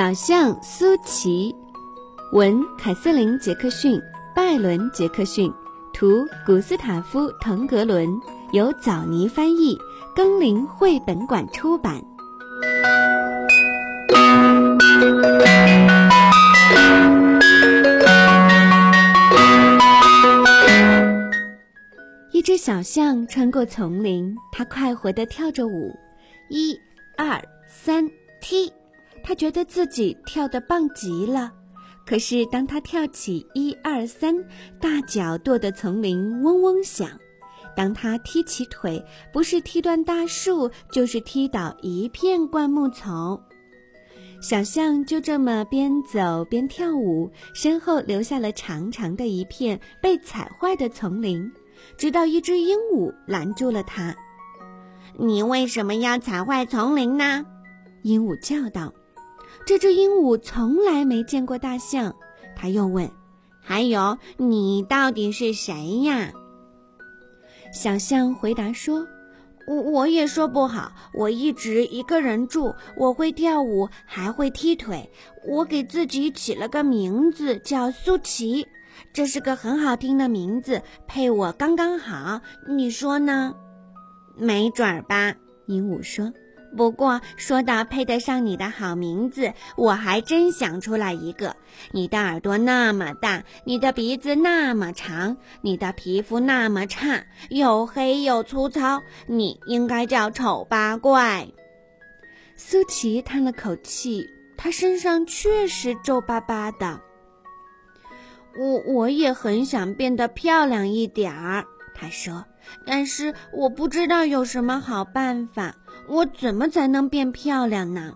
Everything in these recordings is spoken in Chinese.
小象苏琪，文凯瑟琳·杰克逊、拜伦·杰克逊，图古斯塔夫·滕格伦，由枣泥翻译，更林绘本馆出版。一只小象穿过丛林，它快活地跳着舞，一、二、三，踢！他觉得自己跳得棒极了，可是当他跳起一二三，大脚跺得丛林嗡嗡响；当他踢起腿，不是踢断大树，就是踢倒一片灌木丛。小象就这么边走边跳舞，身后留下了长长的一片被踩坏的丛林，直到一只鹦鹉拦住了他：“你为什么要踩坏丛林呢？”鹦鹉叫道。这只鹦鹉从来没见过大象，他又问：“还有，你到底是谁呀？”小象回答说：“我我也说不好，我一直一个人住，我会跳舞，还会踢腿。我给自己起了个名字叫苏琪，这是个很好听的名字，配我刚刚好。你说呢？没准儿吧。”鹦鹉说。不过说到配得上你的好名字，我还真想出来一个。你的耳朵那么大，你的鼻子那么长，你的皮肤那么差，又黑又粗糙，你应该叫丑八怪。苏琪叹了口气，他身上确实皱巴巴的。我我也很想变得漂亮一点儿，他说，但是我不知道有什么好办法。我怎么才能变漂亮呢？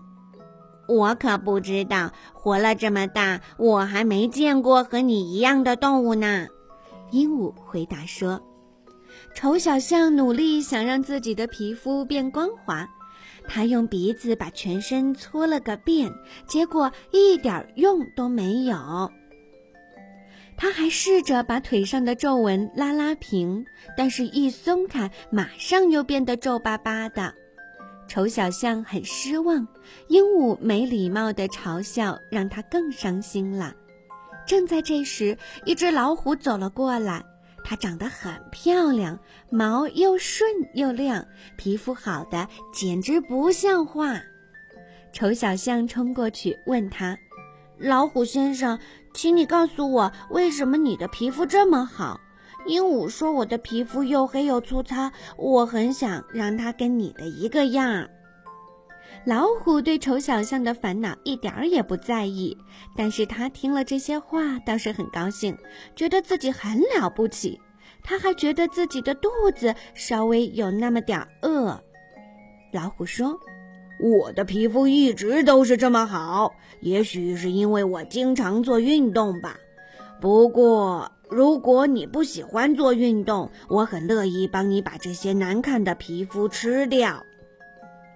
我可不知道。活了这么大，我还没见过和你一样的动物呢。鹦鹉回答说：“丑小象努力想让自己的皮肤变光滑，它用鼻子把全身搓了个遍，结果一点用都没有。他还试着把腿上的皱纹拉拉平，但是一松开，马上又变得皱巴巴的。”丑小象很失望，鹦鹉没礼貌的嘲笑，让他更伤心了。正在这时，一只老虎走了过来，它长得很漂亮，毛又顺又亮，皮肤好的简直不像话。丑小象冲过去问他：“老虎先生，请你告诉我，为什么你的皮肤这么好？”鹦鹉说：“我的皮肤又黑又粗糙，我很想让它跟你的一个样。”老虎对丑小象的烦恼一点儿也不在意，但是他听了这些话倒是很高兴，觉得自己很了不起。他还觉得自己的肚子稍微有那么点饿。老虎说：“我的皮肤一直都是这么好，也许是因为我经常做运动吧。不过……”如果你不喜欢做运动，我很乐意帮你把这些难看的皮肤吃掉。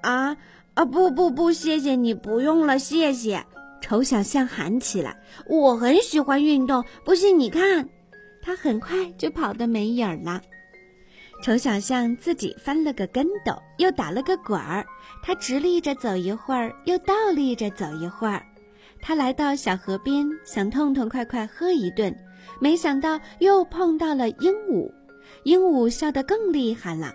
啊啊！不不不，谢谢你，不用了，谢谢。丑小象喊起来：“我很喜欢运动，不信你看。”他很快就跑得没影儿了。丑小象自己翻了个跟斗，又打了个滚儿。他直立着走一会儿，又倒立着走一会儿。他来到小河边，想痛痛快快喝一顿。没想到又碰到了鹦鹉，鹦鹉笑得更厉害了。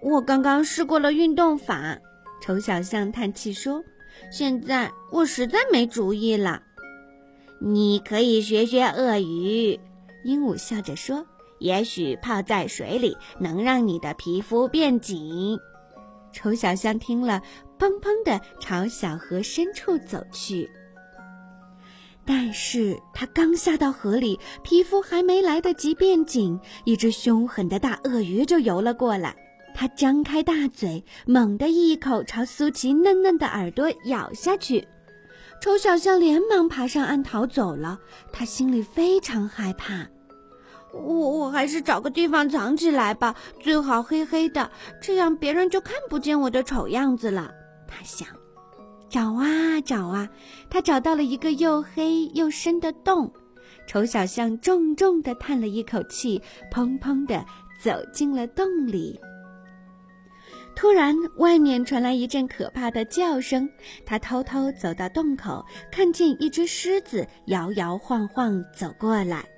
我刚刚试过了运动法，丑小象叹气说：“现在我实在没主意了。”你可以学学鳄鱼，鹦鹉笑着说：“也许泡在水里能让你的皮肤变紧。”丑小象听了，砰砰地朝小河深处走去。但是他刚下到河里，皮肤还没来得及变紧，一只凶狠的大鳄鱼就游了过来。它张开大嘴，猛地一口朝苏琪嫩嫩的耳朵咬下去。丑小象连忙爬上岸逃走了。他心里非常害怕。我我还是找个地方藏起来吧，最好黑黑的，这样别人就看不见我的丑样子了。他想。找啊找啊，他找到了一个又黑又深的洞。丑小象重重地叹了一口气，砰砰地走进了洞里。突然，外面传来一阵可怕的叫声。他偷偷走到洞口，看见一只狮子摇摇晃晃走过来。“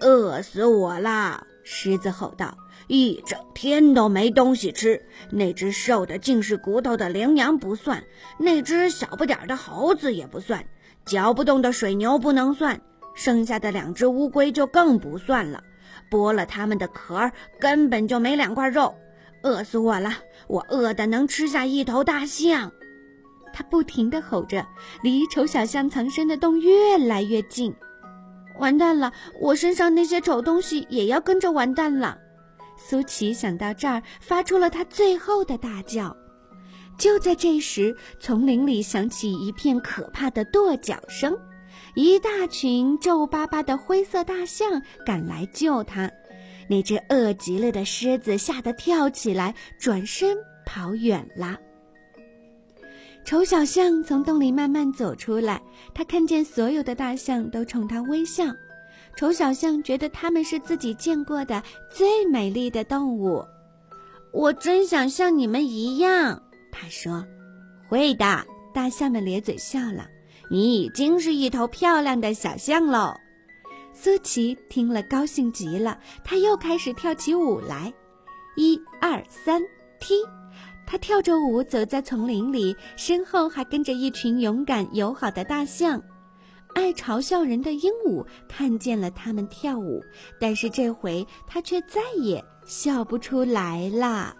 饿死我啦！”狮子吼道，“一整天都没东西吃。那只瘦的尽是骨头的羚羊不算，那只小不点的猴子也不算，嚼不动的水牛不能算，剩下的两只乌龟就更不算了。剥了它们的壳，根本就没两块肉。”饿死我了！我饿得能吃下一头大象。他不停地吼着，离丑小象藏身的洞越来越近。完蛋了！我身上那些丑东西也要跟着完蛋了。苏琪想到这儿，发出了他最后的大叫。就在这时，丛林里响起一片可怕的跺脚声，一大群皱巴巴的灰色大象赶来救他。那只饿极了的狮子吓得跳起来，转身跑远了。丑小象从洞里慢慢走出来，他看见所有的大象都冲他微笑。丑小象觉得它们是自己见过的最美丽的动物。我真想像你们一样，他说。会的，大象们咧嘴笑了。你已经是一头漂亮的小象喽。苏琪听了，高兴极了。他又开始跳起舞来，一二三，踢！他跳着舞走在丛林里，身后还跟着一群勇敢友好的大象。爱嘲笑人的鹦鹉看见了他们跳舞，但是这回他却再也笑不出来了。